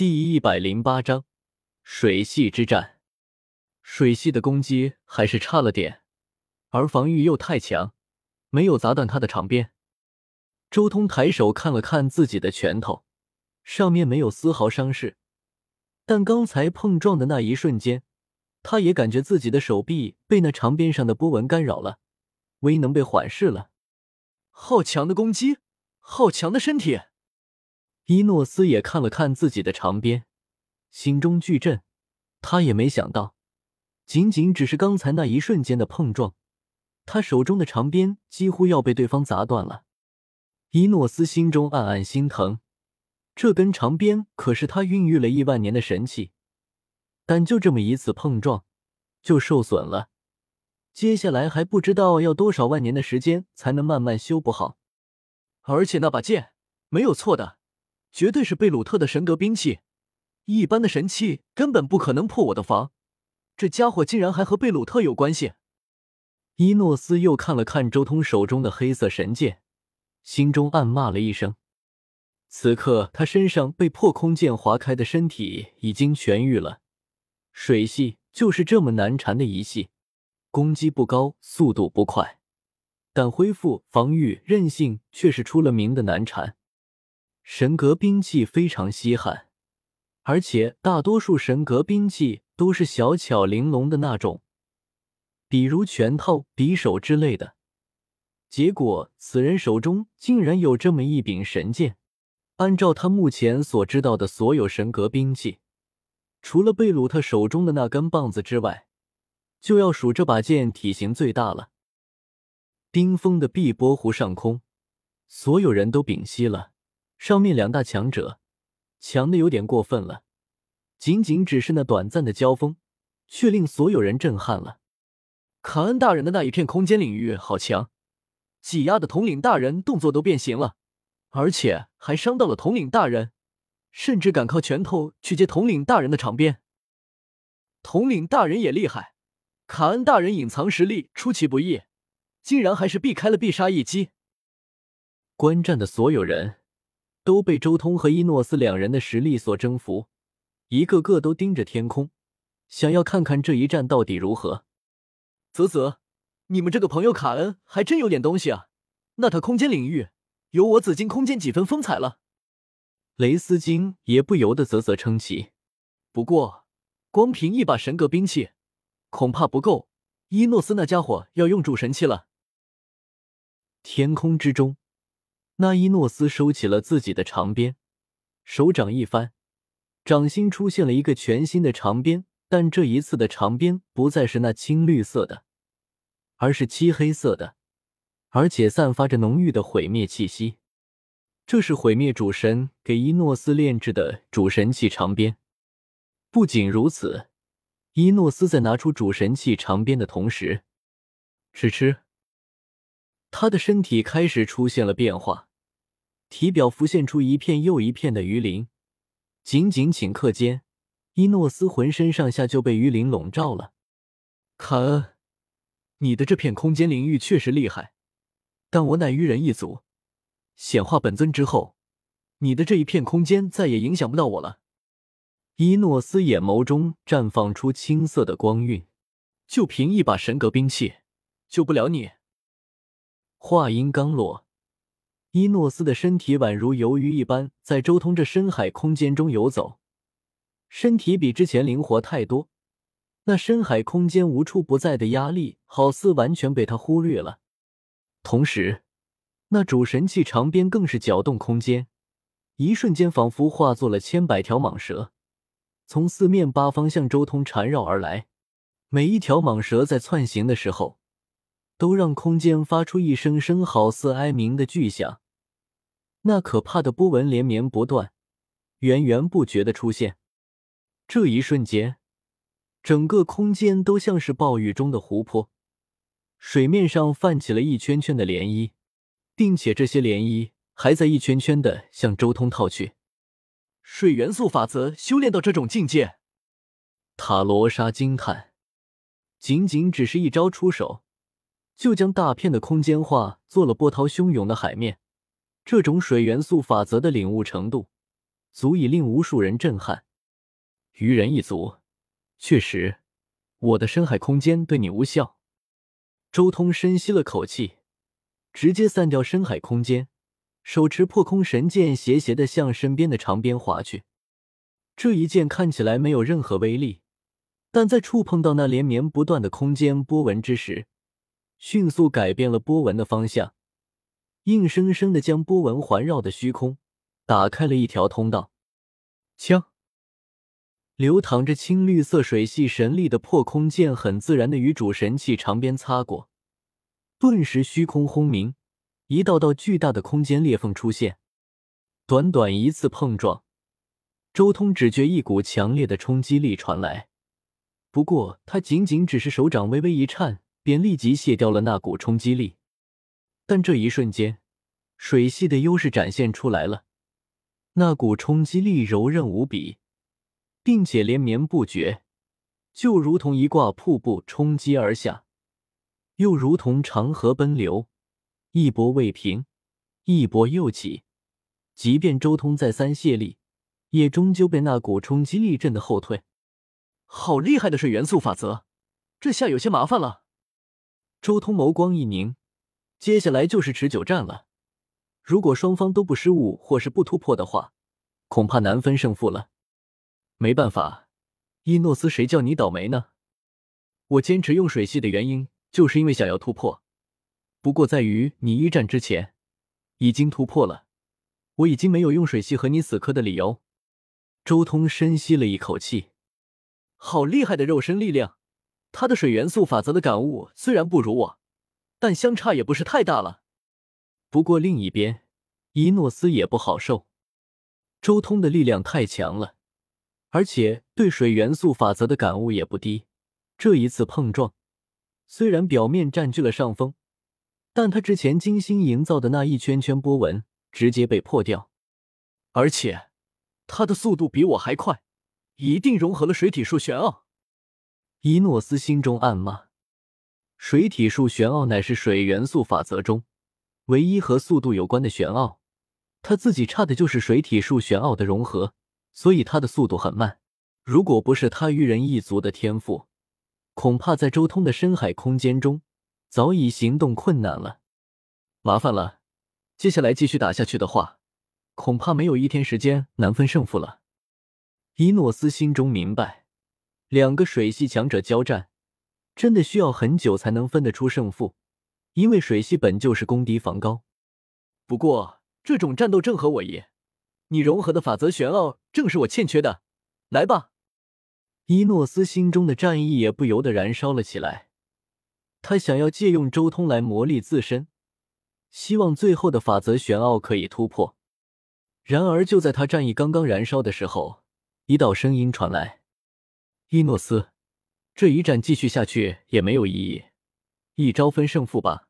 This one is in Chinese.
第一百零八章水系之战。水系的攻击还是差了点，而防御又太强，没有砸断他的长鞭。周通抬手看了看自己的拳头，上面没有丝毫伤势，但刚才碰撞的那一瞬间，他也感觉自己的手臂被那长鞭上的波纹干扰了，威能被缓释了。好强的攻击，好强的身体！伊诺斯也看了看自己的长鞭，心中巨震。他也没想到，仅仅只是刚才那一瞬间的碰撞，他手中的长鞭几乎要被对方砸断了。伊诺斯心中暗暗心疼，这根长鞭可是他孕育了亿万年的神器，但就这么一次碰撞，就受损了。接下来还不知道要多少万年的时间才能慢慢修补好。而且那把剑没有错的。绝对是贝鲁特的神格兵器，一般的神器根本不可能破我的防。这家伙竟然还和贝鲁特有关系。伊诺斯又看了看周通手中的黑色神剑，心中暗骂了一声。此刻他身上被破空剑划开的身体已经痊愈了。水系就是这么难缠的一系，攻击不高，速度不快，但恢复、防御、韧性却是出了名的难缠。神格兵器非常稀罕，而且大多数神格兵器都是小巧玲珑的那种，比如拳套、匕首之类的。结果此人手中竟然有这么一柄神剑。按照他目前所知道的所有神格兵器，除了贝鲁特手中的那根棒子之外，就要数这把剑体型最大了。冰封的碧波湖上空，所有人都屏息了。上面两大强者，强的有点过分了。仅仅只是那短暂的交锋，却令所有人震撼了。卡恩大人的那一片空间领域好强，挤压的统领大人动作都变形了，而且还伤到了统领大人，甚至敢靠拳头去接统领大人的长鞭。统领大人也厉害，卡恩大人隐藏实力出其不意，竟然还是避开了必杀一击。观战的所有人。都被周通和伊诺斯两人的实力所征服，一个个都盯着天空，想要看看这一战到底如何。啧啧，你们这个朋友卡恩还真有点东西啊！那他空间领域有我紫金空间几分风采了。雷斯金也不由得啧啧称奇。不过，光凭一把神格兵器恐怕不够，伊诺斯那家伙要用主神器了。天空之中。那伊诺斯收起了自己的长鞭，手掌一翻，掌心出现了一个全新的长鞭，但这一次的长鞭不再是那青绿色的，而是漆黑色的，而且散发着浓郁的毁灭气息。这是毁灭主神给伊诺斯炼制的主神器长鞭。不仅如此，伊诺斯在拿出主神器长鞭的同时，吃吃，他的身体开始出现了变化。体表浮现出一片又一片的鱼鳞，仅仅顷刻间，伊诺斯浑身上下就被鱼鳞笼罩了。卡恩，你的这片空间领域确实厉害，但我乃鱼人一族，显化本尊之后，你的这一片空间再也影响不到我了。伊诺斯眼眸中绽放出青色的光晕，就凭一把神格兵器，救不了你。话音刚落。伊诺斯的身体宛如游鱼一般，在周通这深海空间中游走，身体比之前灵活太多。那深海空间无处不在的压力，好似完全被他忽略了。同时，那主神器长鞭更是搅动空间，一瞬间仿佛化作了千百条蟒蛇，从四面八方向周通缠绕而来。每一条蟒蛇在窜行的时候。都让空间发出一声声好似哀鸣的巨响，那可怕的波纹连绵不断，源源不绝的出现。这一瞬间，整个空间都像是暴雨中的湖泊，水面上泛起了一圈圈的涟漪，并且这些涟漪还在一圈圈的向周通套去。水元素法则修炼到这种境界，塔罗莎惊叹，仅仅只是一招出手。就将大片的空间化作了波涛汹涌的海面，这种水元素法则的领悟程度，足以令无数人震撼。愚人一族，确实，我的深海空间对你无效。周通深吸了口气，直接散掉深海空间，手持破空神剑，斜斜的向身边的长鞭划去。这一剑看起来没有任何威力，但在触碰到那连绵不断的空间波纹之时，迅速改变了波纹的方向，硬生生的将波纹环绕的虚空打开了一条通道。枪，流淌着青绿色水系神力的破空剑，很自然的与主神器长鞭擦过，顿时虚空轰鸣，一道道巨大的空间裂缝出现。短短一次碰撞，周通只觉一股强烈的冲击力传来，不过他仅仅只是手掌微微一颤。便立即卸掉了那股冲击力，但这一瞬间，水系的优势展现出来了。那股冲击力柔韧无比，并且连绵不绝，就如同一挂瀑布冲击而下，又如同长河奔流，一波未平，一波又起。即便周通再三卸力，也终究被那股冲击力震得后退。好厉害的水元素法则，这下有些麻烦了。周通眸光一凝，接下来就是持久战了。如果双方都不失误或是不突破的话，恐怕难分胜负了。没办法，伊诺斯，谁叫你倒霉呢？我坚持用水系的原因，就是因为想要突破。不过在于你一战之前已经突破了，我已经没有用水系和你死磕的理由。周通深吸了一口气，好厉害的肉身力量。他的水元素法则的感悟虽然不如我，但相差也不是太大了。不过另一边，伊诺斯也不好受。周通的力量太强了，而且对水元素法则的感悟也不低。这一次碰撞，虽然表面占据了上风，但他之前精心营造的那一圈圈波纹直接被破掉，而且他的速度比我还快，一定融合了水体术玄奥。伊诺斯心中暗骂：“水体术玄奥乃是水元素法则中唯一和速度有关的玄奥，他自己差的就是水体术玄奥的融合，所以他的速度很慢。如果不是他愚人一族的天赋，恐怕在周通的深海空间中早已行动困难了。麻烦了，接下来继续打下去的话，恐怕没有一天时间难分胜负了。”伊诺斯心中明白。两个水系强者交战，真的需要很久才能分得出胜负，因为水系本就是攻低防高。不过这种战斗正合我意，你融合的法则玄奥正是我欠缺的。来吧！伊诺斯心中的战意也不由得燃烧了起来，他想要借用周通来磨砺自身，希望最后的法则玄奥可以突破。然而就在他战意刚刚燃烧的时候，一道声音传来。伊诺斯，这一战继续下去也没有意义，一招分胜负吧。